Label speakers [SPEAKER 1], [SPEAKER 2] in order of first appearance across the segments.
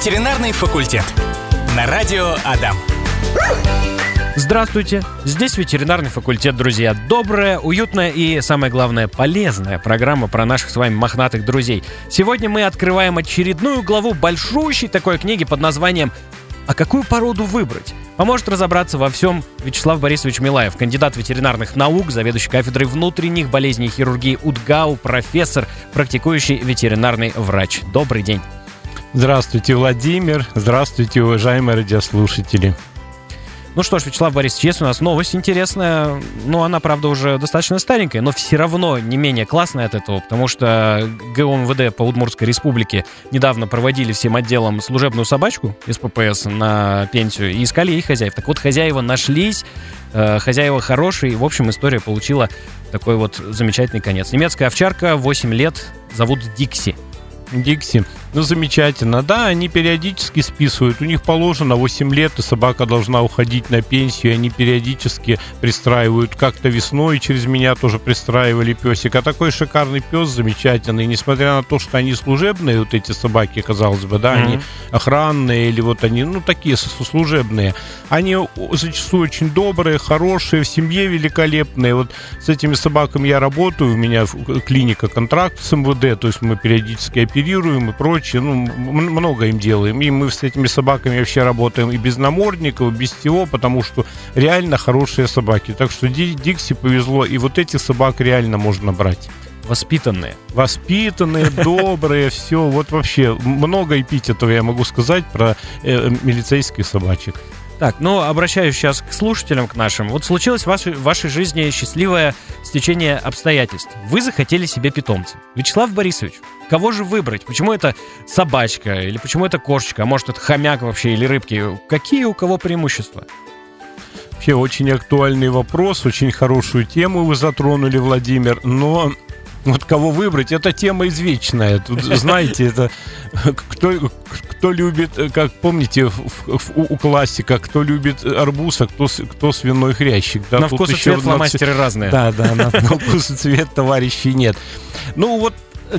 [SPEAKER 1] Ветеринарный факультет. На радио Адам.
[SPEAKER 2] Здравствуйте, здесь ветеринарный факультет, друзья. Добрая, уютная и, самое главное, полезная программа про наших с вами мохнатых друзей. Сегодня мы открываем очередную главу большущей такой книги под названием «А какую породу выбрать?» Поможет разобраться во всем Вячеслав Борисович Милаев, кандидат ветеринарных наук, заведующий кафедрой внутренних болезней хирургии УДГАУ, профессор, практикующий ветеринарный врач. Добрый день.
[SPEAKER 3] Здравствуйте, Владимир. Здравствуйте, уважаемые радиослушатели.
[SPEAKER 2] Ну что ж, Вячеслав Борисович, есть у нас новость интересная. Ну, она, правда, уже достаточно старенькая, но все равно не менее классная от этого, потому что ГУМВД по Удмуртской республике недавно проводили всем отделом служебную собачку из ППС на пенсию и искали ей хозяев. Так вот, хозяева нашлись, э, хозяева хорошие, в общем, история получила такой вот замечательный конец. Немецкая овчарка, 8 лет, зовут Дикси.
[SPEAKER 3] Дикси. Ну, замечательно. Да, они периодически списывают. У них положено 8 лет, и собака должна уходить на пенсию. Они периодически пристраивают. Как-то весной через меня тоже пристраивали песик. А такой шикарный пес, замечательный. Несмотря на то, что они служебные, вот эти собаки, казалось бы, да, mm-hmm. они охранные или вот они, ну, такие служебные. Они зачастую очень добрые, хорошие, в семье великолепные. Вот с этими собаками я работаю. У меня клиника контракт с МВД, то есть мы периодически оперируем и прочее прочее. Ну, много им делаем. И мы с этими собаками вообще работаем и без намордников, и без всего, потому что реально хорошие собаки. Так что Дикси повезло, и вот этих собак реально можно брать.
[SPEAKER 2] Воспитанные.
[SPEAKER 3] Воспитанные, добрые, все. Вот вообще много эпитетов я могу сказать про э, милицейских собачек.
[SPEAKER 2] Так, ну, обращаюсь сейчас к слушателям, к нашим. Вот случилось в вашей, в вашей жизни счастливое стечение обстоятельств. Вы захотели себе питомца. Вячеслав Борисович, кого же выбрать? Почему это собачка? Или почему это кошечка? А может, это хомяк вообще или рыбки? Какие у кого преимущества?
[SPEAKER 3] Вообще очень актуальный вопрос, очень хорошую тему вы затронули, Владимир, но вот кого выбрать, это тема извечная. Тут, знаете, это кто, кто любит, как помните, в, в, у классика, кто любит арбуз, а кто, кто свиной хрящик.
[SPEAKER 2] Да, на вкус и цвет фломастеры разные.
[SPEAKER 3] Да, да, на, на вкус и цвет товарищей нет. Ну вот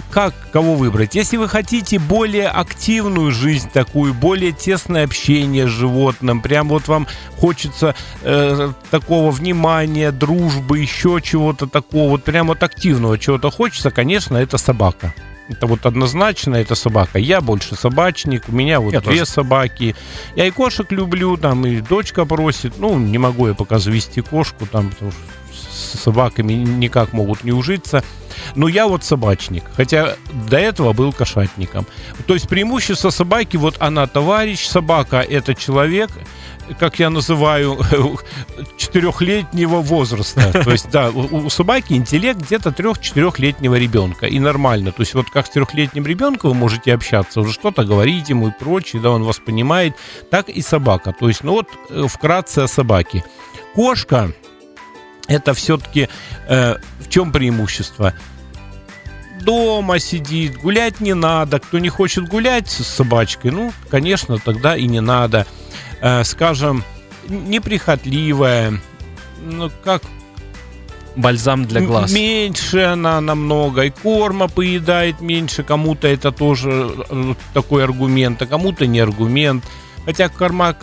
[SPEAKER 3] как кого выбрать. Если вы хотите более активную жизнь такую, более тесное общение с животным, прям вот вам хочется э, такого внимания, дружбы, еще чего-то такого, вот прям вот активного чего-то хочется, конечно, это собака. Это вот однозначно, это собака. Я больше собачник, у меня вот я две тоже. собаки. Я и кошек люблю, там и дочка просит. Ну, не могу я пока завести кошку, там, потому что с собаками никак могут не ужиться. Но я вот собачник, хотя до этого был кошатником. То есть преимущество собаки, вот она товарищ, собака это человек, как я называю, четырехлетнего возраста. То есть, да, у, собаки интеллект где-то трех-четырехлетнего ребенка. И нормально. То есть, вот как с трехлетним ребенком вы можете общаться, уже что-то говорить ему и прочее, да, он вас понимает, так и собака. То есть, ну вот э, вкратце о собаке. Кошка это все-таки э, в чем преимущество? Дома сидит, гулять не надо. Кто не хочет гулять с собачкой, ну, конечно, тогда и не надо. Э, скажем, неприхотливая, ну, как
[SPEAKER 2] бальзам для глаз.
[SPEAKER 3] Меньше она намного, и корма поедает меньше, кому-то это тоже э, такой аргумент, а кому-то не аргумент. Хотя корма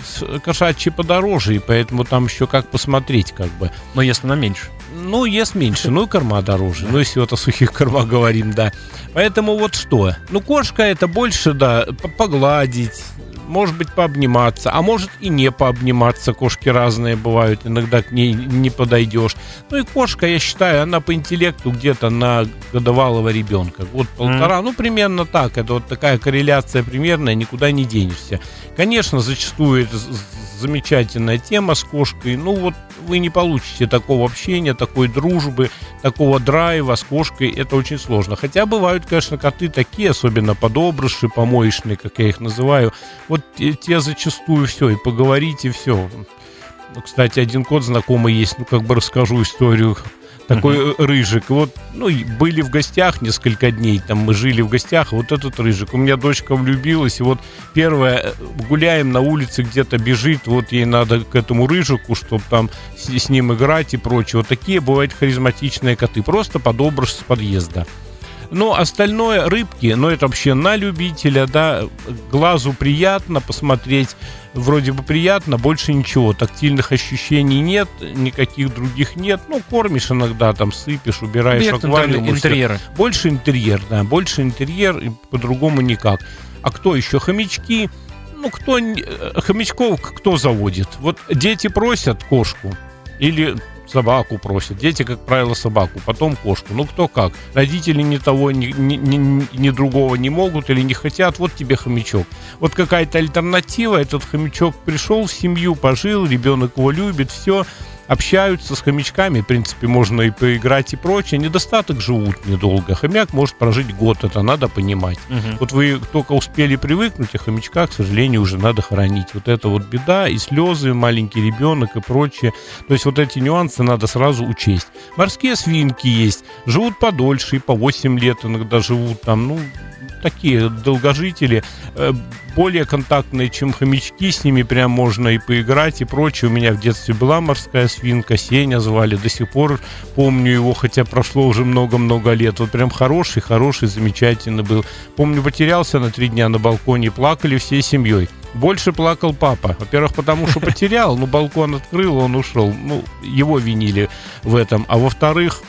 [SPEAKER 3] кошачьи подороже, и поэтому там еще как посмотреть, как бы.
[SPEAKER 2] Но если она меньше.
[SPEAKER 3] Ну, ест меньше, ну и корма дороже. Ну, если вот о сухих кормах говорим, да. Поэтому вот что. Ну, кошка это больше, да, погладить, может быть, пообниматься, а может и не пообниматься. Кошки разные бывают, иногда к ней не подойдешь. Ну и кошка, я считаю, она по интеллекту где-то на годовалого ребенка. Год полтора, mm. ну примерно так. Это вот такая корреляция примерная, никуда не денешься. Конечно, зачастую это замечательная тема с кошкой. Ну вот вы не получите такого общения, такой дружбы, такого драйва с кошкой. Это очень сложно. Хотя бывают, конечно, коты такие, особенно подобрыши, помоечные, как я их называю. Вот те зачастую все, и поговорить, и все. Ну, кстати, один кот знакомый есть, ну, как бы расскажу историю такой uh-huh. рыжик. Вот, ну, были в гостях несколько дней, там мы жили в гостях, вот этот рыжик. У меня дочка влюбилась, и вот первое, э, гуляем на улице, где-то бежит, вот ей надо к этому рыжику, чтобы там с, с ним играть и прочее. Вот такие бывают харизматичные коты, просто подобрышь с подъезда. Ну, остальное рыбки, ну, это вообще на любителя, да, глазу приятно посмотреть, вроде бы приятно, больше ничего, тактильных ощущений нет, никаких других нет, ну, кормишь иногда, там, сыпешь, убираешь
[SPEAKER 2] Объект
[SPEAKER 3] аквариум. и всё.
[SPEAKER 2] интерьера.
[SPEAKER 3] Больше интерьер, да, больше интерьер, и по-другому никак. А кто еще? Хомячки. Ну, кто... э, Хомячков кто заводит? Вот дети просят кошку или собаку просят. Дети, как правило, собаку, потом кошку. Ну, кто как. Родители ни того, ни, ни- ни- ни другого не могут или не хотят. Вот тебе хомячок. Вот какая-то альтернатива. Этот хомячок пришел в семью, пожил, ребенок его любит, все общаются с хомячками, в принципе, можно и поиграть и прочее. Недостаток живут недолго. Хомяк может прожить год, это надо понимать. Вот вы только успели привыкнуть, а хомячка, к сожалению, уже надо хоронить. Вот это вот беда, и слезы, маленький ребенок и прочее. То есть вот эти нюансы надо сразу учесть. Морские свинки есть, живут подольше, и по 8 лет иногда живут там, ну, такие долгожители, э, более контактные, чем хомячки, с ними прям можно и поиграть и прочее. У меня в детстве была морская свинка, Сеня звали, до сих пор помню его, хотя прошло уже много-много лет. Вот прям хороший, хороший, замечательный был. Помню, потерялся на три дня на балконе, плакали всей семьей. Больше плакал папа. Во-первых, потому что потерял, ну, балкон открыл, он ушел. Ну, его винили в этом. А во-вторых,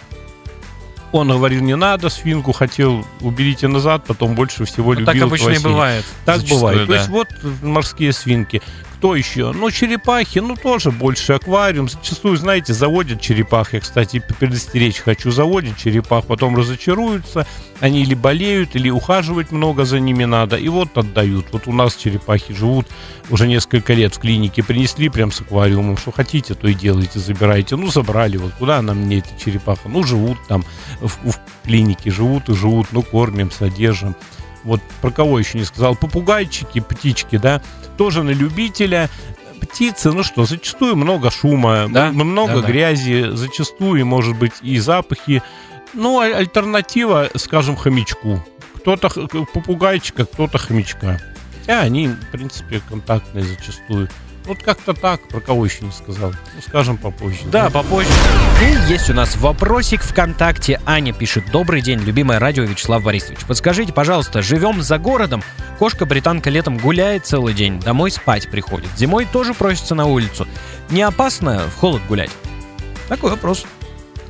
[SPEAKER 3] он говорил, не надо свинку, хотел, уберите назад, потом больше всего
[SPEAKER 2] Ну,
[SPEAKER 3] любил
[SPEAKER 2] так обычно и бывает.
[SPEAKER 3] Так
[SPEAKER 2] Зачастую,
[SPEAKER 3] бывает. То есть вот морские свинки. Кто еще? Ну, черепахи, ну, тоже больше аквариум. Зачастую, знаете, заводят черепах. Я, кстати, предостеречь хочу. Заводят черепах, потом разочаруются. Они или болеют, или ухаживать много за ними надо. И вот отдают. Вот у нас черепахи живут уже несколько лет в клинике. Принесли прям с аквариумом. Что хотите, то и делайте, забирайте. Ну, забрали. Вот куда она мне эта черепаха? Ну, живут там в, в клинике. Живут и живут. Ну, кормим, содержим. Вот про кого еще не сказал. Попугайчики, птички, да, тоже на любителя. Птицы, ну что, зачастую много шума,
[SPEAKER 2] Да,
[SPEAKER 3] много
[SPEAKER 2] да, да.
[SPEAKER 3] грязи, зачастую, может быть, и запахи. Ну, а- альтернатива, скажем, хомячку. Кто-то попугайчика, кто-то хомячка. Хотя они, в принципе, контактные зачастую. Вот как-то так, про кого еще не сказал. Ну, скажем попозже.
[SPEAKER 2] Да, попозже. И есть у нас вопросик ВКонтакте. Аня пишет. Добрый день, любимое радио Вячеслав Борисович. Подскажите, пожалуйста, живем за городом. Кошка-британка летом гуляет целый день, домой спать приходит. Зимой тоже просится на улицу. Не опасно в холод гулять? Такой вопрос.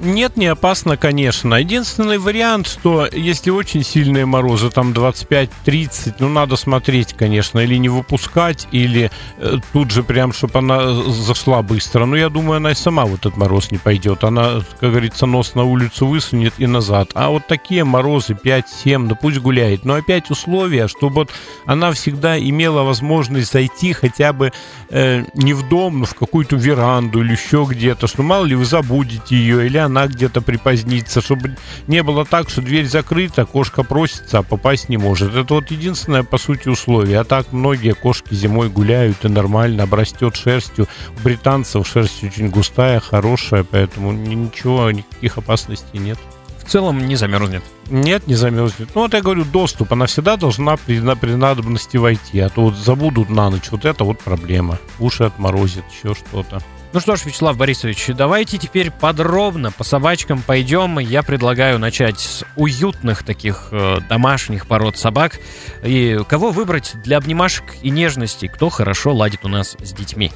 [SPEAKER 3] Нет, не опасно, конечно. Единственный вариант, что если очень сильные морозы, там 25-30, ну, надо смотреть, конечно, или не выпускать, или э, тут же прям, чтобы она зашла быстро. Но я думаю, она и сама в этот мороз не пойдет. Она, как говорится, нос на улицу высунет и назад. А вот такие морозы 5-7, да пусть гуляет. Но опять условия, чтобы вот она всегда имела возможность зайти хотя бы э, не в дом, но в какую-то веранду или еще где-то, что мало ли вы забудете ее, или она где-то припозднится, чтобы не было так, что дверь закрыта, кошка просится, а попасть не может. Это вот единственное, по сути, условие. А так многие кошки зимой гуляют и нормально, обрастет шерстью. У британцев шерсть очень густая, хорошая, поэтому ни- ничего, никаких опасностей нет.
[SPEAKER 2] В целом не замерзнет.
[SPEAKER 3] Нет, не замерзнет. Ну, вот я говорю, доступ, она всегда должна при, на- при надобности войти, а то вот забудут на ночь, вот это вот проблема. Уши отморозит, еще что-то.
[SPEAKER 2] Ну что ж, Вячеслав Борисович, давайте теперь подробно по собачкам пойдем. Я предлагаю начать с уютных таких э, домашних пород собак. И кого выбрать для обнимашек и нежности, кто хорошо ладит у нас с детьми.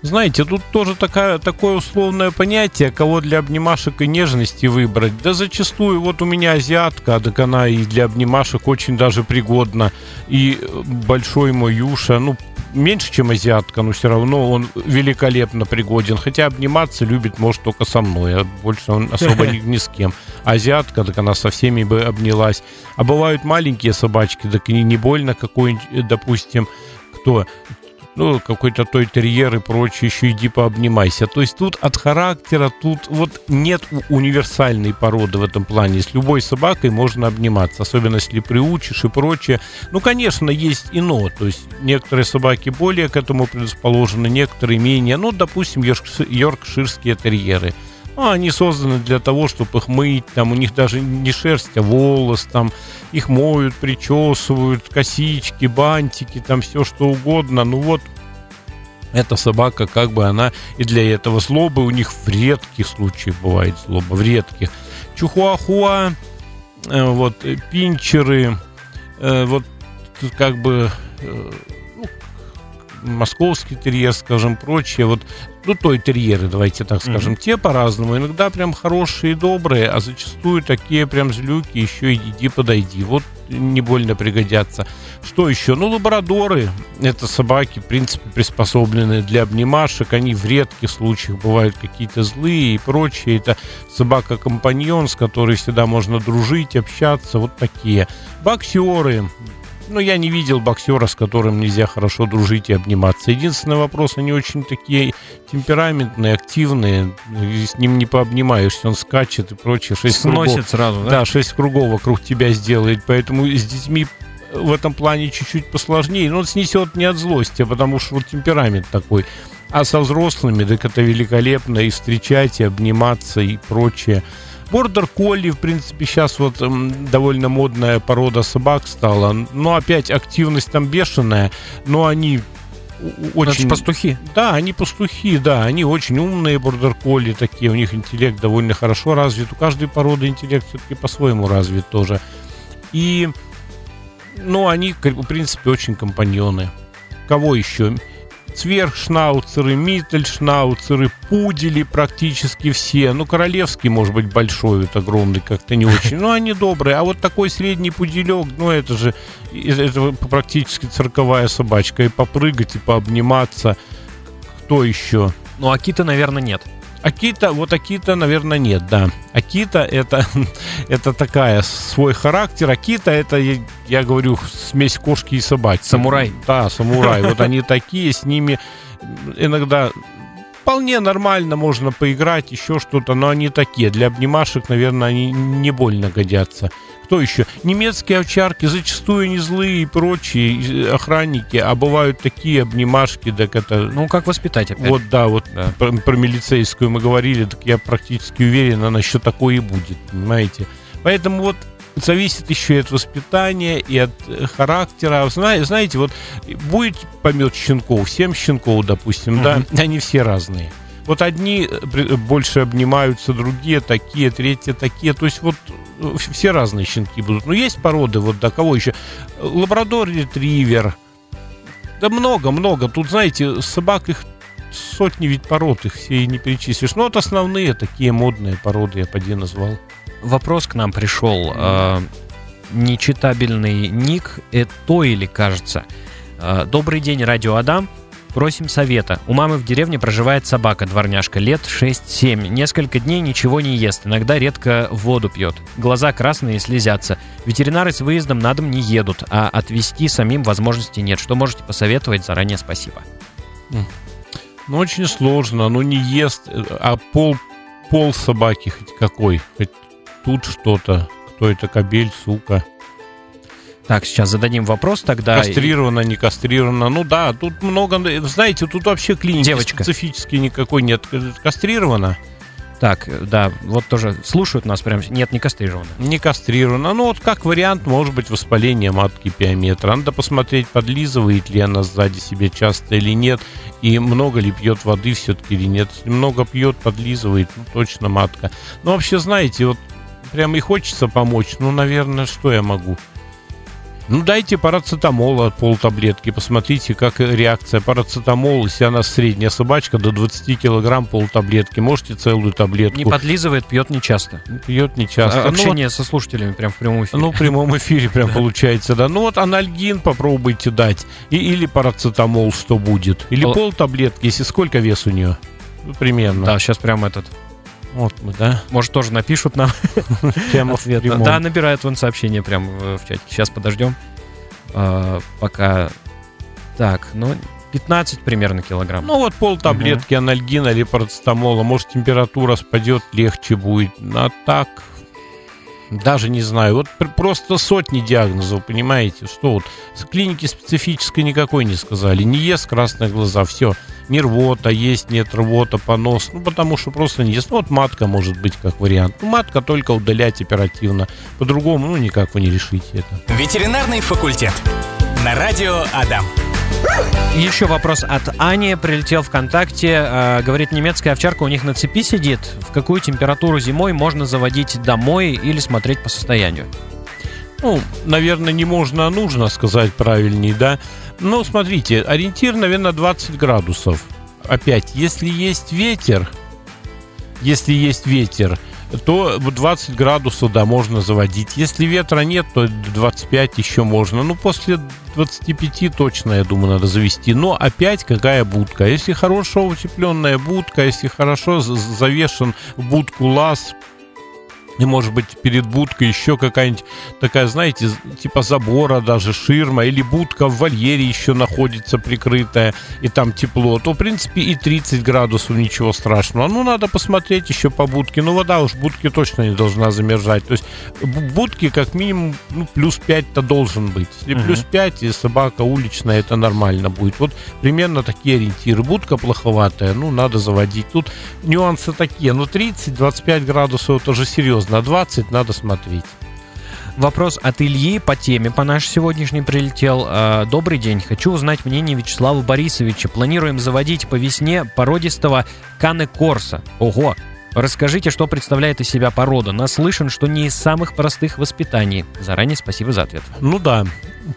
[SPEAKER 3] Знаете, тут тоже такая, такое условное понятие, кого для обнимашек и нежности выбрать. Да зачастую, вот у меня азиатка, так она и для обнимашек очень даже пригодна. И э, большой мой Юша, ну, меньше, чем азиатка, но все равно он великолепно пригоден. Хотя обниматься любит, может, только со мной, а больше он особо ни, ни с кем. Азиатка, так она со всеми бы обнялась. А бывают маленькие собачки, так и не больно какой-нибудь, э, допустим, кто ну, какой-то той терьер и прочее, еще иди пообнимайся. То есть тут от характера, тут вот нет универсальной породы в этом плане. С любой собакой можно обниматься, особенно если приучишь и прочее. Ну, конечно, есть ино, то есть некоторые собаки более к этому предрасположены, некоторые менее. Ну, допустим, йоркши- йоркширские терьеры. Ну, они созданы для того, чтобы их мыть, там у них даже не шерсть, а волос, там их моют, причесывают, косички, бантики, там все что угодно. Ну вот, эта собака, как бы она и для этого злобы у них в редких случаях бывает злоба, в редких. Чухуахуа, э, вот, э, пинчеры, э, вот, как бы, московский терьер, скажем, прочее, вот, ну, той терьеры, давайте так скажем,
[SPEAKER 2] Мгм.
[SPEAKER 3] те по-разному, иногда прям хорошие и добрые, а зачастую такие прям злюки, еще иди подойди, вот не больно пригодятся. Что еще? Ну, лабрадоры, это собаки, в принципе, приспособлены для обнимашек, они в редких случаях бывают какие-то злые и прочее, это собака-компаньон, с которой всегда можно дружить, общаться, вот такие. Боксеры, ну, я не видел боксера, с которым нельзя хорошо дружить и обниматься. Единственный вопрос, они очень такие темпераментные, активные, и с ним не пообнимаешься, он скачет и прочее. Шесть кругов.
[SPEAKER 2] Сносит сразу, да?
[SPEAKER 3] Да, шесть кругов вокруг тебя сделает, поэтому с детьми в этом плане чуть-чуть посложнее, но он снесет не от злости, а потому что вот темперамент такой. А со взрослыми, так это великолепно и встречать, и обниматься, и прочее. Бордер колли, в принципе, сейчас вот м, довольно модная порода собак стала. Но опять активность там бешеная, но они
[SPEAKER 2] Ну, Это
[SPEAKER 3] очень...
[SPEAKER 2] пастухи.
[SPEAKER 3] Да, они пастухи, да, они очень умные бордер колли такие, у них интеллект довольно хорошо развит. У каждой породы интеллект все-таки по-своему развит тоже. И, ну, они, в принципе, очень компаньоны. Кого еще? Цверхшнауцеры, миттельшнауцеры, пудели практически все. Ну, королевский, может быть, большой, вот огромный, как-то не очень. Но они добрые. А вот такой средний пуделек, ну, это же это это практически цирковая собачка. И попрыгать, и пообниматься. Кто еще?
[SPEAKER 2] Ну, Акита, наверное, нет.
[SPEAKER 3] Акита, вот Акита, наверное, нет, да. Акита это, это такая свой характер. Акита это, я, говорю, смесь кошки и собаки.
[SPEAKER 2] Самурай.
[SPEAKER 3] Да, самурай. Вот они такие, с ними иногда вполне нормально можно поиграть, еще что-то, но они такие. Для обнимашек, наверное, они не больно годятся. Кто еще? Немецкие овчарки, зачастую они злые и прочие и охранники, а бывают такие обнимашки, так это
[SPEAKER 2] Ну, как воспитать опять?
[SPEAKER 3] вот, да, вот
[SPEAKER 2] Да.
[SPEAKER 3] Про, про милицейскую мы говорили, так я практически уверен, она еще такое и будет, понимаете. Поэтому вот зависит еще и от воспитания, и от э, характера. Зна- Знаете, вот будет помет щенков, 7 щенков, допустим, да, они все разные. Вот одни э, при- больше обнимаются, другие такие, третьи такие. То есть вот э, все разные щенки будут. Но есть породы, вот до кого еще? Лабрадор, ретривер. Да много-много. Тут, знаете, собак их сотни ведь пород, их все и не перечислишь. Но вот основные такие модные породы я поди назвал.
[SPEAKER 2] Вопрос к нам пришел. э, нечитабельный ник это или кажется. Э, Добрый день, радио Адам. Просим совета. У мамы в деревне проживает собака, дворняжка, лет 6-7. Несколько дней ничего не ест, иногда редко воду пьет. Глаза красные слезятся. Ветеринары с выездом на дом не едут, а отвезти самим возможности нет. Что можете посоветовать? Заранее спасибо.
[SPEAKER 3] Ну, очень сложно, ну не ест, э, а пол, пол собаки хоть какой, хоть тут что-то, кто это, кобель, сука.
[SPEAKER 2] Так, сейчас зададим вопрос тогда.
[SPEAKER 3] Кастрирована, не кастрирована. Ну да, тут много, знаете, тут вообще клиники
[SPEAKER 2] Девочка.
[SPEAKER 3] специфически никакой нет. Кастрирована?
[SPEAKER 2] Так, да, вот тоже слушают нас прям. Нет, не кастрировано.
[SPEAKER 3] Не кастрирована. Ну вот как вариант может быть воспаление матки пиометра. Надо посмотреть, подлизывает ли она сзади себе часто или нет. И много ли пьет воды все-таки или нет. Если много пьет, подлизывает, ну точно матка. Ну вообще, знаете, вот прям и хочется помочь. Ну, наверное, что я могу? Ну, дайте парацетамола полтаблетки, посмотрите, как реакция парацетамола, если она средняя собачка, до 20 килограмм полтаблетки, можете целую таблетку.
[SPEAKER 2] Не подлизывает, пьет нечасто.
[SPEAKER 3] Пьет не часто.
[SPEAKER 2] А-
[SPEAKER 3] Ну, вот
[SPEAKER 2] Общение со слушателями прям в прямом эфире.
[SPEAKER 3] ну, в прямом эфире прям получается, да. Ну, вот анальгин попробуйте дать. И, или парацетамол, что будет. Или
[SPEAKER 2] Пол-
[SPEAKER 3] пол таблетки, если сколько вес у нее? Ну, примерно.
[SPEAKER 2] да, сейчас прям этот.
[SPEAKER 3] Вот мы, да.
[SPEAKER 2] Может, тоже напишут нам
[SPEAKER 3] Прямо в
[SPEAKER 2] ответ.
[SPEAKER 3] прямом.
[SPEAKER 2] Да, набирают вон сообщение прям э, в чате. Сейчас подождем. А, Пока. Так, ну, 15 примерно килограмм.
[SPEAKER 3] Ну, вот пол таблетки анальгина или парацетамола. Может, температура спадет, легче будет. А так, даже не знаю. Вот пр- просто сотни диагнозов, понимаете? Что вот с клиники специфической никакой не сказали. Не ест красные глаза, все. Не рвота, есть, нет рвота, понос. Ну, потому что просто не ест. Ну, вот матка может быть как вариант. Ну, матка только удалять оперативно. По-другому, ну, никак вы не решите это.
[SPEAKER 1] Ветеринарный факультет. На радио Адам.
[SPEAKER 2] Еще вопрос от Ани. Прилетел ВКонтакте. Э, говорит, немецкая овчарка у них на цепи сидит. В какую температуру зимой можно заводить домой или смотреть по состоянию?
[SPEAKER 3] Ну, наверное, не можно, а нужно сказать правильней, да. Ну, смотрите, ориентир, наверное, 20 градусов. Опять, если есть ветер, если есть ветер, то 20 градусов, да, можно заводить. Если ветра нет, то 25 еще можно. Ну, после 25 точно, я думаю, надо завести. Но опять какая будка. Если хорошо утепленная будка, если хорошо завешен в будку лаз, и, может быть, перед будкой еще какая-нибудь такая, знаете, типа забора даже, ширма, или будка в вольере еще находится прикрытая, и там тепло, то, в принципе, и 30 градусов ничего страшного. Ну, надо посмотреть еще по будке. Ну, вода уж будки точно не должна замерзать. То есть будки как минимум ну, плюс 5-то должен быть. Если угу. плюс 5, и собака уличная, это нормально будет. Вот примерно такие ориентиры. Будка плоховатая, ну, надо заводить. Тут нюансы такие. Ну, 30-25 градусов, это же серьезно на 20 надо смотреть.
[SPEAKER 2] Вопрос от Ильи по теме по нашей сегодняшней прилетел. А, Добрый день. Хочу узнать мнение Вячеслава Борисовича. Планируем заводить по весне породистого Кане Корса. Ого! Расскажите, что представляет из себя порода. Наслышан, что не из самых простых воспитаний. Заранее спасибо за ответ.
[SPEAKER 3] Ну да,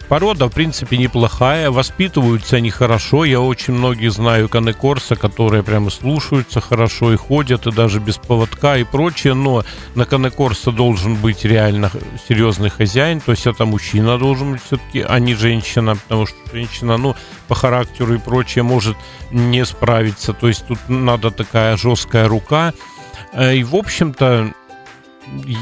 [SPEAKER 3] порода, в принципе, неплохая. Воспитываются они хорошо. Я очень многих знаю канекорса, которые прямо слушаются хорошо и ходят, и даже без поводка и прочее. Но на канекорса должен быть реально серьезный хозяин. То есть это мужчина должен быть все-таки, а не женщина. Потому что женщина, ну, по характеру и прочее может не справиться. То есть тут надо такая жесткая рука. Э, и, в общем-то,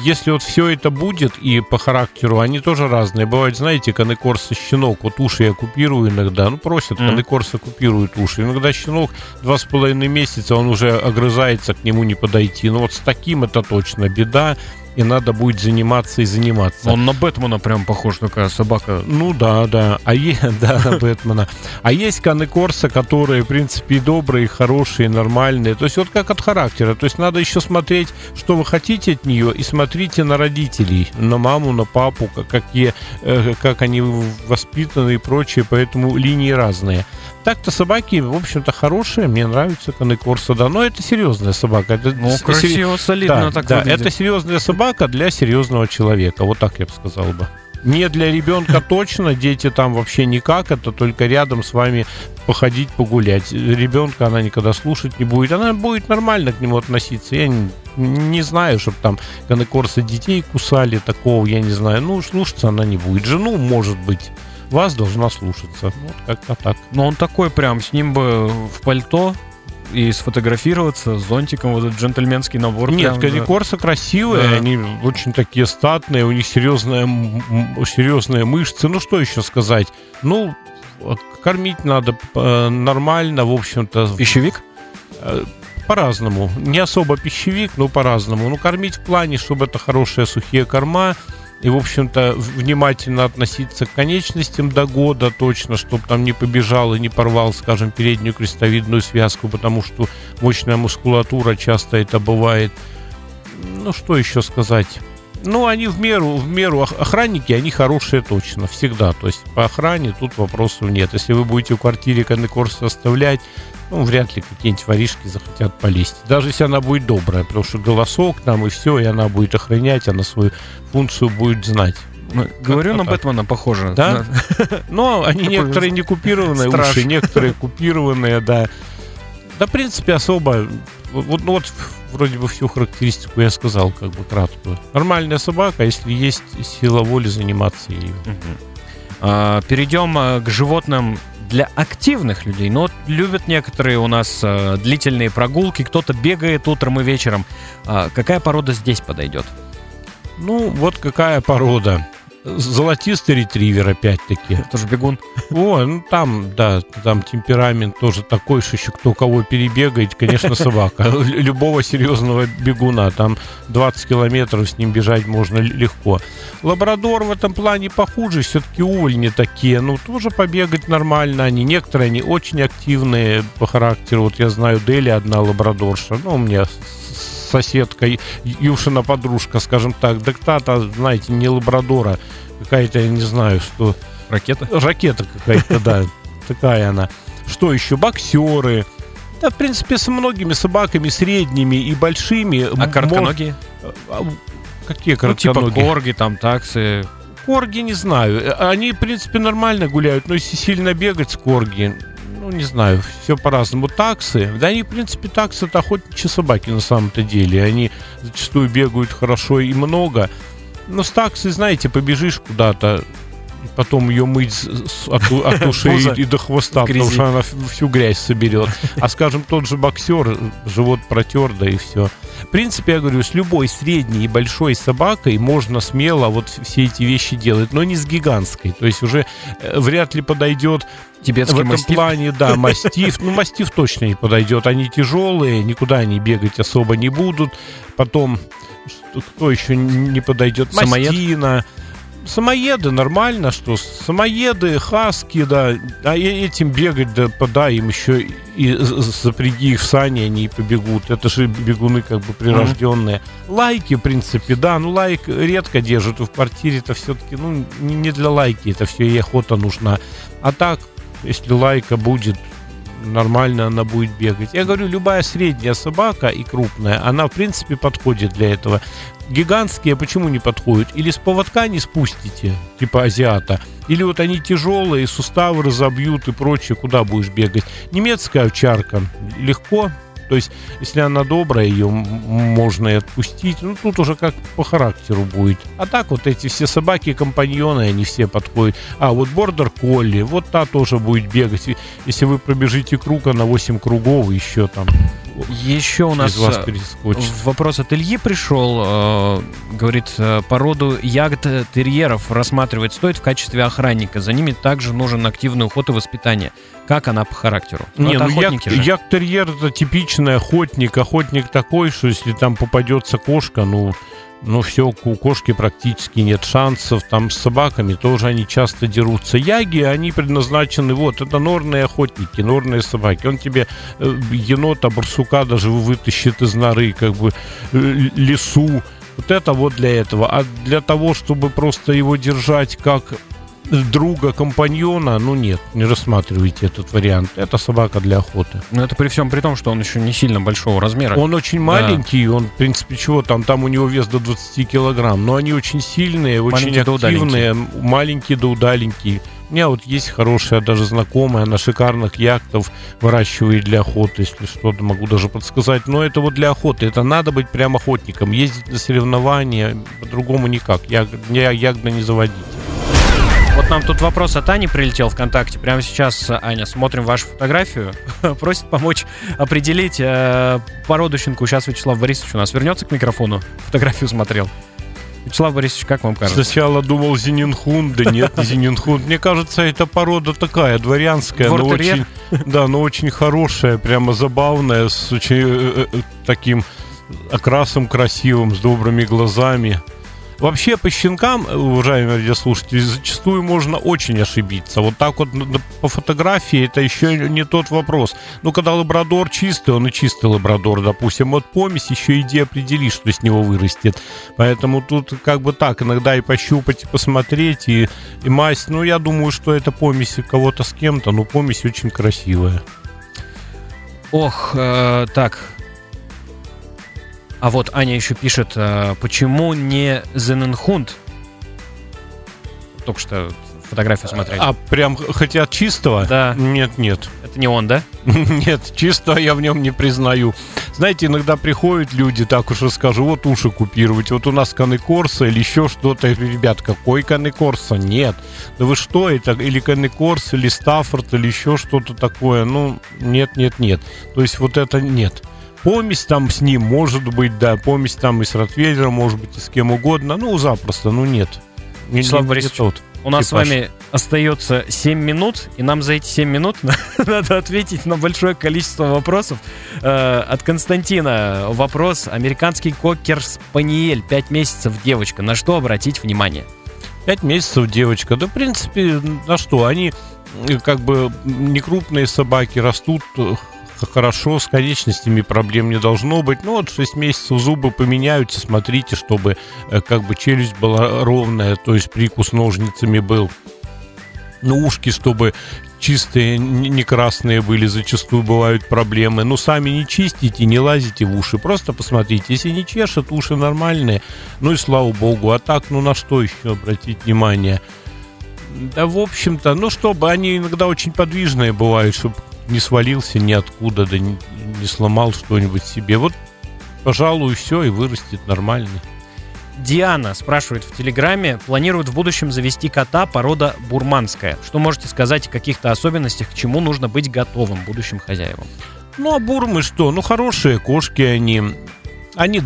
[SPEAKER 3] если вот все это будет и по характеру, они тоже разные. Бывает, знаете, канекорс и щенок, вот уши я купирую иногда, ну просят, mm. канекорс оккупирует уши. Иногда щенок два с половиной месяца, он уже огрызается, к нему не подойти. Ну вот с таким это точно беда и надо будет заниматься и заниматься.
[SPEAKER 2] Он на Бэтмена прям похож, такая собака.
[SPEAKER 3] Ну да, да. А е, да, на Бэтмена. А есть Каны Корса, которые, в принципе, добрые, хорошие, нормальные. То есть вот как от характера. То есть надо еще смотреть, что вы хотите от нее, и смотрите на родителей, на маму, на папу, как, какие, э, как они воспитаны и прочее. Поэтому линии разные. Так-то собаки, в общем-то, хорошие, мне нравится Канекорса, да, но это серьезная собака. Это
[SPEAKER 2] ну, красиво, сери... солидно
[SPEAKER 3] да,
[SPEAKER 2] так
[SPEAKER 3] Да, выглядит. это серьезная собака для серьезного человека, вот так я бы сказал бы. Не для ребенка точно, дети там вообще никак, это только рядом с вами походить, погулять. Ребенка она никогда слушать не будет, она будет нормально к нему относиться. Я не, не знаю, чтобы там канекорсы детей кусали, такого я не знаю. Ну, слушаться она не будет. Жену, может быть вас должна слушаться. Вот как-то так.
[SPEAKER 2] Но он такой прям, с ним бы в пальто и сфотографироваться с зонтиком, вот этот джентльменский набор.
[SPEAKER 3] Нет, прям, Корса красивые, да. они очень такие статные, у них серьезная, серьезные мышцы. Ну, что еще сказать? Ну, кормить надо э, нормально, в общем-то.
[SPEAKER 2] Пищевик?
[SPEAKER 3] Э, по-разному. Не особо пищевик, но по-разному. Ну, кормить в плане, чтобы это хорошие сухие корма, и, в общем-то, внимательно относиться к конечностям до года точно, чтобы там не побежал и не порвал, скажем, переднюю крестовидную связку, потому что мощная мускулатура часто это бывает. Ну, что еще сказать? Ну, они в меру, в меру охранники, они хорошие точно, всегда. То есть по охране тут вопросов нет. Если вы будете в квартире конекорс оставлять, ну, вряд ли какие-нибудь воришки захотят полезть. Даже если она будет добрая, потому что голосок там и все, и она будет охранять, она свою функцию будет знать.
[SPEAKER 2] Ну, говорю, на Бэтмена похоже.
[SPEAKER 3] Да? Но они некоторые не купированные уши, некоторые купированные, да. Да, в принципе, особо... Вот, ну, вот вроде бы всю характеристику я сказал, как бы краткую. Нормальная собака, если есть сила воли заниматься ею.
[SPEAKER 2] А, перейдем а, к животным для активных людей. Но вот любят некоторые у нас э, длительные прогулки, кто-то бегает утром и вечером. А какая порода здесь подойдет?
[SPEAKER 3] Ну, вот какая порода. Золотистый ретривер, опять-таки.
[SPEAKER 2] Тоже бегун.
[SPEAKER 3] О, ну там, да, там темперамент тоже такой, что еще кто кого перебегает, конечно, собака. Любого серьезного бегуна. Там 20 километров с ним бежать можно легко. Лабрадор в этом плане похуже, все-таки увольни такие. Ну, тоже побегать нормально они. Некоторые они очень активные по характеру. Вот я знаю Дели одна лабрадорша. Ну, у меня соседка, Юшина подружка, скажем так, диктата, знаете, не лабрадора, какая-то, я не знаю, что...
[SPEAKER 2] Ракета?
[SPEAKER 3] Ракета какая-то, да. такая она. Что еще? Боксеры. Да, в принципе, с многими собаками, средними и большими.
[SPEAKER 2] А коротконогие?
[SPEAKER 3] А, Какие
[SPEAKER 2] Ну, типа
[SPEAKER 3] коротконогие?
[SPEAKER 2] корги, там, таксы.
[SPEAKER 3] Корги не знаю. Они, в принципе, нормально гуляют, но если сильно бегать с корги, ну, не знаю, все по-разному. Таксы, да они, в принципе, таксы это охотничьи собаки на самом-то деле. Они зачастую бегают хорошо и много. Но с таксой, знаете, побежишь куда-то, потом ее мыть с- от, от ушей
[SPEAKER 2] Пузо
[SPEAKER 3] и до хвоста,
[SPEAKER 2] в
[SPEAKER 3] потому что она в- всю грязь соберет. А, скажем, тот же боксер, живот протер, да и все. В принципе, я говорю, с любой средней и большой собакой можно смело вот все эти вещи делать, но не с гигантской. То есть уже э, вряд ли подойдет в
[SPEAKER 2] Тибетский
[SPEAKER 3] этом
[SPEAKER 2] мастиф.
[SPEAKER 3] плане, да, мастиф. Ну, мастиф точно не подойдет. Они тяжелые, никуда они бегать особо не будут. Потом, кто еще не подойдет?
[SPEAKER 2] Самоед?
[SPEAKER 3] Мастина. Самоеды нормально, что самоеды, хаски, да, а этим бегать, да, подай им еще и запряги их в сани, они и побегут. Это же бегуны как бы прирожденные. Лайки, в принципе, да, ну лайк редко держат в квартире, это все-таки, ну, не не для лайки, это все и охота нужна. А так, если лайка будет, нормально она будет бегать. Я говорю, любая средняя собака и крупная, она в принципе подходит для этого. Гигантские почему не подходят? Или с поводка не спустите, типа азиата, или вот они тяжелые, суставы разобьют и прочее, куда будешь бегать. Немецкая овчарка легко, то есть, если она добрая, ее можно и отпустить. Ну, тут уже как по характеру будет. А так вот эти все собаки-компаньоны, они все подходят. А, вот бордер колли, вот та тоже будет бегать. Если вы пробежите круг, она 8 кругов, еще там
[SPEAKER 2] Еще у нас
[SPEAKER 3] вас
[SPEAKER 2] э,
[SPEAKER 3] перескочит.
[SPEAKER 2] вопрос от Ильи пришел. э, говорит, э, породу ягд-терьеров рассматривать стоит в качестве охранника. За ними также нужен активный уход и воспитание. Как она по характеру?
[SPEAKER 3] Не, ну як-
[SPEAKER 2] же.
[SPEAKER 3] як-терьер это типичный охотник. Охотник такой, что если там попадется кошка, ну, ну все, у кошки практически нет шансов. Там с собаками тоже они часто дерутся. Яги, они предназначены, вот, это норные охотники, норные собаки. Он тебе э, енота, барсука даже вытащит из норы, как бы э, лесу. Вот это вот для этого. А для того, чтобы просто его держать как друга, компаньона, ну нет, не рассматривайте этот вариант. Это собака для охоты.
[SPEAKER 2] Но это при всем при том, что он еще не сильно большого размера.
[SPEAKER 3] Он очень маленький, он, в принципе, чего там, там у него вес до 20 килограмм, но они очень сильные, очень
[SPEAKER 2] Маленькие да
[SPEAKER 3] активные, маленькие да удаленькие. У меня вот есть хорошая даже знакомая, она шикарных яхтов выращивает для охоты, если что-то могу даже подсказать. Но это вот для охоты, это надо быть прям охотником, ездить на соревнования, по-другому никак, я, я ягда не заводить.
[SPEAKER 2] Вот нам тут вопрос от Ани прилетел ВКонтакте. Прямо сейчас, Аня, смотрим вашу фотографию. Просит помочь определить э, породу щенку. Сейчас Вячеслав Борисович у нас вернется к микрофону. Фотографию смотрел. Вячеслав Борисович, как вам кажется?
[SPEAKER 3] Сначала думал Зенинхунд, да нет, не Зенинхунд. Мне кажется, эта порода такая, дворянская, но очень, да, но очень хорошая, прямо забавная, с очень э, э, таким окрасом красивым, с добрыми глазами. Вообще по щенкам, уважаемые радиослушатели, зачастую можно очень ошибиться. Вот так вот по фотографии это еще не тот вопрос. Ну, когда лабрадор чистый, он и чистый лабрадор, допустим. Вот помесь еще иди определи, что с него вырастет. Поэтому тут как бы так, иногда и пощупать, и посмотреть, и, и масть. Ну, я думаю, что это помесь кого-то с кем-то, но помесь очень красивая.
[SPEAKER 2] Ох, э, так. А вот Аня еще пишет, э, почему не Зененхунд? Только что фотографию смотрели.
[SPEAKER 3] А прям хотят чистого?
[SPEAKER 2] Да.
[SPEAKER 3] Нет, нет.
[SPEAKER 2] Это не он, да?
[SPEAKER 3] Нет, чисто я в нем не признаю. Знаете, иногда приходят люди, так уж и скажу, вот уши купировать, вот у нас Канекорса или еще что-то. Ребят, какой Канекорса? Нет. Да вы что это? Или Канекорс, или Стаффорд, или еще что-то такое. Ну, нет, нет, нет. То есть вот это нет. Помесь там с ним, может быть, да, помесь там и с Ротвейлером, может быть, и с кем угодно. Ну, запросто, ну нет. Не-
[SPEAKER 2] Вячеслав
[SPEAKER 3] не- не
[SPEAKER 2] Борисович,
[SPEAKER 3] тот.
[SPEAKER 2] У нас
[SPEAKER 3] Типаж.
[SPEAKER 2] с вами остается 7 минут, и нам за эти 7 минут надо ответить на большое количество вопросов. Э, От Константина вопрос. Американский кокер-спаниель, 5 месяцев девочка. На что обратить внимание?
[SPEAKER 3] Пять месяцев девочка. Да, в принципе, на что? Они как бы не крупные собаки, растут х- хорошо, с конечностями проблем не должно быть. Ну вот 6 месяцев зубы поменяются, смотрите, чтобы э, как бы челюсть была ровная, то есть прикус ножницами был. Ну, ушки, чтобы чистые, не красные были, зачастую бывают проблемы. Ну, сами не чистите, не лазите в уши, просто посмотрите. Если не чешет, уши нормальные, ну и слава богу. А так, ну на что еще обратить внимание? Да, в общем-то, ну, чтобы они иногда очень подвижные бывают, чтобы не свалился ниоткуда, да не, не сломал что-нибудь себе. Вот, пожалуй, все, и вырастет нормальный.
[SPEAKER 2] Диана спрашивает в Телеграме, планирует в будущем завести кота порода бурманская. Что можете сказать о каких-то особенностях, к чему нужно быть готовым будущим хозяевам?
[SPEAKER 3] Ну, а бурмы что? Ну, хорошие кошки они. Они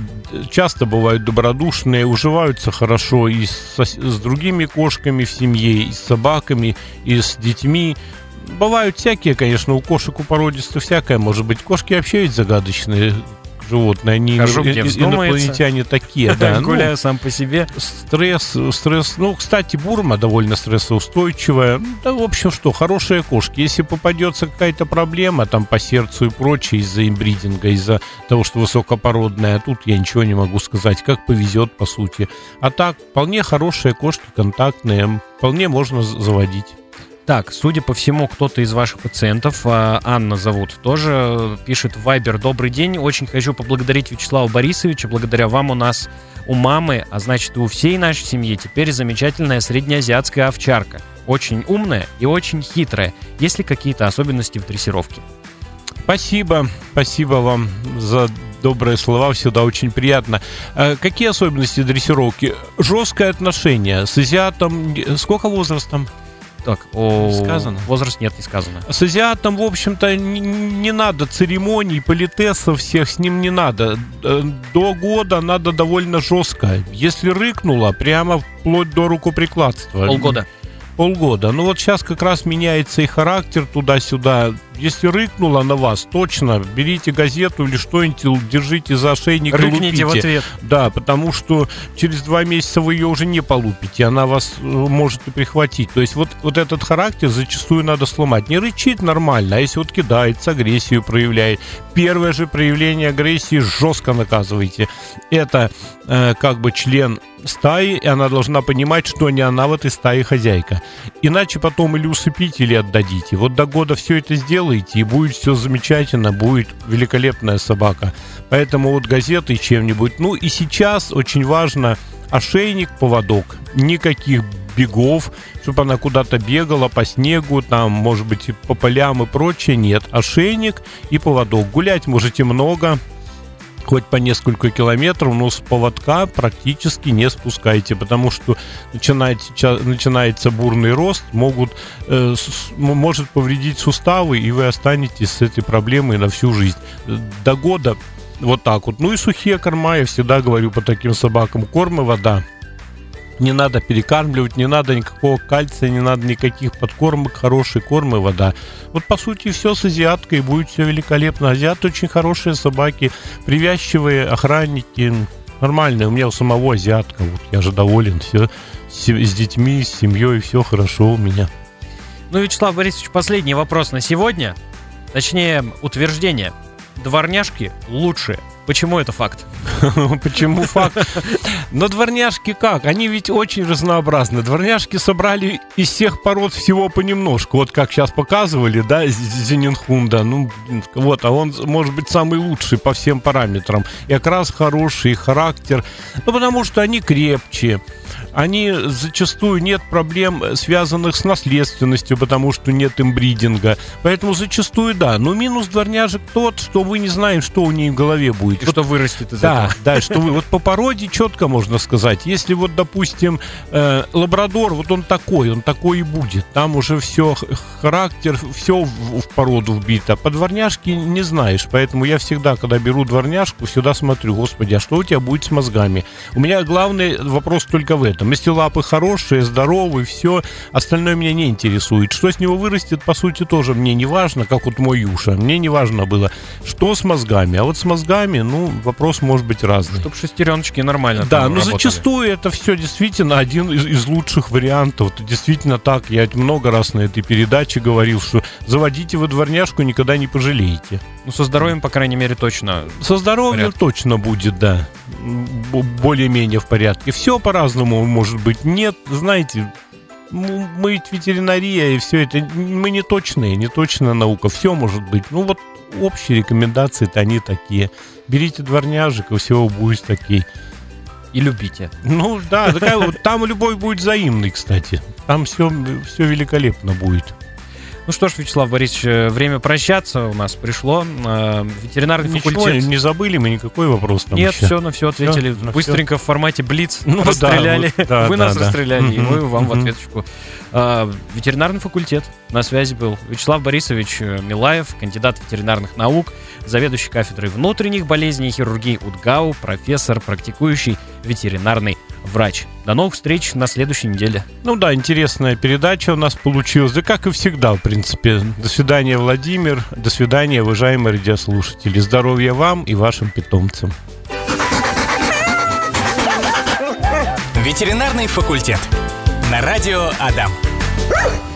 [SPEAKER 3] часто бывают добродушные, уживаются хорошо и с, с другими кошками в семье, и с собаками, и с детьми. Бывают всякие, конечно, у кошек, у породистых всякое может быть. Кошки вообще ведь загадочные животные, они
[SPEAKER 2] Хожу,
[SPEAKER 3] инопланетяне такие, да.
[SPEAKER 2] Гуляю ну, сам по себе.
[SPEAKER 3] Стресс, стресс, ну, кстати, Бурма довольно стрессоустойчивая. Да, в общем, что, хорошие кошки. Если попадется какая-то проблема там по сердцу и прочее из-за имбридинга, из-за того, что высокопородная, тут я ничего не могу сказать, как повезет, по сути. А так, вполне хорошие кошки, контактные, вполне можно заводить.
[SPEAKER 2] Так, судя по всему, кто-то из ваших пациентов, а, Анна зовут, тоже пишет в Viber «Добрый день, очень хочу поблагодарить Вячеслава Борисовича. Благодаря вам у нас у мамы, а значит и у всей нашей семьи, теперь замечательная среднеазиатская овчарка. Очень умная и очень хитрая. Есть ли какие-то особенности в дрессировке?
[SPEAKER 3] Спасибо, спасибо вам за добрые слова, всегда очень приятно. А какие особенности дрессировки? Жесткое отношение с азиатом. Сколько возрастом?
[SPEAKER 2] Так, о... Сказано? Возраст нет, не сказано.
[SPEAKER 3] С азиатом, в общем-то, не, не надо церемоний, политесов всех, с ним не надо. До года надо довольно жестко. Если рыкнуло, прямо вплоть до рукоприкладства.
[SPEAKER 2] Полгода
[SPEAKER 3] полгода. Ну вот сейчас как раз меняется и характер туда-сюда. Если рыкнула на вас, точно берите газету или что-нибудь, держите за ошейник
[SPEAKER 2] Рыкните и лупите. в ответ.
[SPEAKER 3] Да, потому что через два месяца вы ее уже не полупите, она вас э, может и прихватить. То есть вот, вот этот характер зачастую надо сломать. Не рычит нормально, а если вот кидается, агрессию проявляет. Первое же проявление агрессии жестко наказывайте. Это э, как бы член стаи, и она должна понимать, что не она в этой стае хозяйка. Иначе потом или усыпите, или отдадите. Вот до года все это сделаете, и будет все замечательно, будет великолепная собака. Поэтому вот газеты чем-нибудь. Ну и сейчас очень важно ошейник, поводок. Никаких бегов, чтобы она куда-то бегала по снегу, там, может быть, по полям и прочее. Нет, ошейник и поводок. Гулять можете много, хоть по несколько километров, но с поводка практически не спускайте, потому что начинается, начинается бурный рост, могут, э, с, может повредить суставы, и вы останетесь с этой проблемой на всю жизнь. До года вот так вот. Ну и сухие корма, я всегда говорю по таким собакам, корм и вода не надо перекармливать, не надо никакого кальция, не надо никаких подкормок, хороший корм и вода. Вот по сути все с азиаткой, будет все великолепно. Азиаты очень хорошие собаки, привязчивые, охранники, нормальные. У меня у самого азиатка, вот я же доволен, все с, с детьми, с семьей, все хорошо у меня.
[SPEAKER 2] Ну, Вячеслав Борисович, последний вопрос на сегодня, точнее утверждение. Дворняжки лучшие Почему это факт?
[SPEAKER 3] Почему факт? Но дворняжки как? Они ведь очень разнообразны. Дворняжки собрали из всех пород всего понемножку. Вот как сейчас показывали, да, Зенинхунда. Ну, вот, а он может быть самый лучший по всем параметрам. И окрас хороший, и характер. Ну, потому что они крепче они зачастую нет проблем, связанных с наследственностью, потому что нет имбридинга. Поэтому зачастую да. Но минус дворняжек тот, что вы не знаете, что у нее в голове будет.
[SPEAKER 2] И что вырастет из
[SPEAKER 3] да, этого. Да, что вы вот по породе четко можно сказать. Если вот, допустим, э, лабрадор, вот он такой, он такой и будет. Там уже все характер, все в, в породу вбито. По дворняжке не знаешь. Поэтому я всегда, когда беру дворняжку, всегда смотрю, господи, а что у тебя будет с мозгами? У меня главный вопрос только в этом этом. Если лапы хорошие, здоровые, все, остальное меня не интересует. Что с него вырастет, по сути, тоже мне не важно, как вот мой Юша. Мне не важно было, что с мозгами. А вот с мозгами, ну, вопрос может быть разный.
[SPEAKER 2] Чтобы шестереночки нормально
[SPEAKER 3] Да, но работали. зачастую это все действительно один из, из лучших вариантов. Это действительно так. Я много раз на этой передаче говорил, что заводите вы дворняжку, никогда не пожалеете.
[SPEAKER 2] Ну, со здоровьем, по крайней мере, точно.
[SPEAKER 3] Со здоровьем точно будет, да. Более-менее в порядке. Все по-разному может быть. Нет, знаете, мы ведь ветеринария, и все это, мы не точные, не точная наука, все может быть. Ну вот общие рекомендации-то они такие. Берите дворняжек, и всего будет такие.
[SPEAKER 2] И любите.
[SPEAKER 3] Ну да, такая там любовь будет взаимной, кстати. Там все, все великолепно будет.
[SPEAKER 2] Ну что ж, Вячеслав Борисович, э, время прощаться у нас пришло. Э, Ветеринарный
[SPEAKER 3] Ничего
[SPEAKER 2] факультет.
[SPEAKER 3] не забыли мы никакой вопрос там
[SPEAKER 2] Нет,
[SPEAKER 3] еще.
[SPEAKER 2] все, на все ответили.
[SPEAKER 3] Всё, на
[SPEAKER 2] Быстренько в формате Блиц
[SPEAKER 3] Ну да,
[SPEAKER 2] расстреляли.
[SPEAKER 3] вот, да,
[SPEAKER 2] Вы
[SPEAKER 3] да,
[SPEAKER 2] нас
[SPEAKER 3] да.
[SPEAKER 2] расстреляли, и мы вам в ответочку. А, Ветеринарный факультет на связи был. Вячеслав Борисович э, Милаев, кандидат ветеринарных наук, заведующий кафедрой внутренних болезней и хирургии УДГАУ, профессор, практикующий ветеринарный врач. До новых встреч на следующей неделе.
[SPEAKER 3] Ну да, интересная передача у нас получилась. Да как и всегда, в принципе. До свидания, Владимир. До свидания, уважаемые радиослушатели. Здоровья вам и вашим питомцам.
[SPEAKER 1] Ветеринарный факультет. На радио Адам.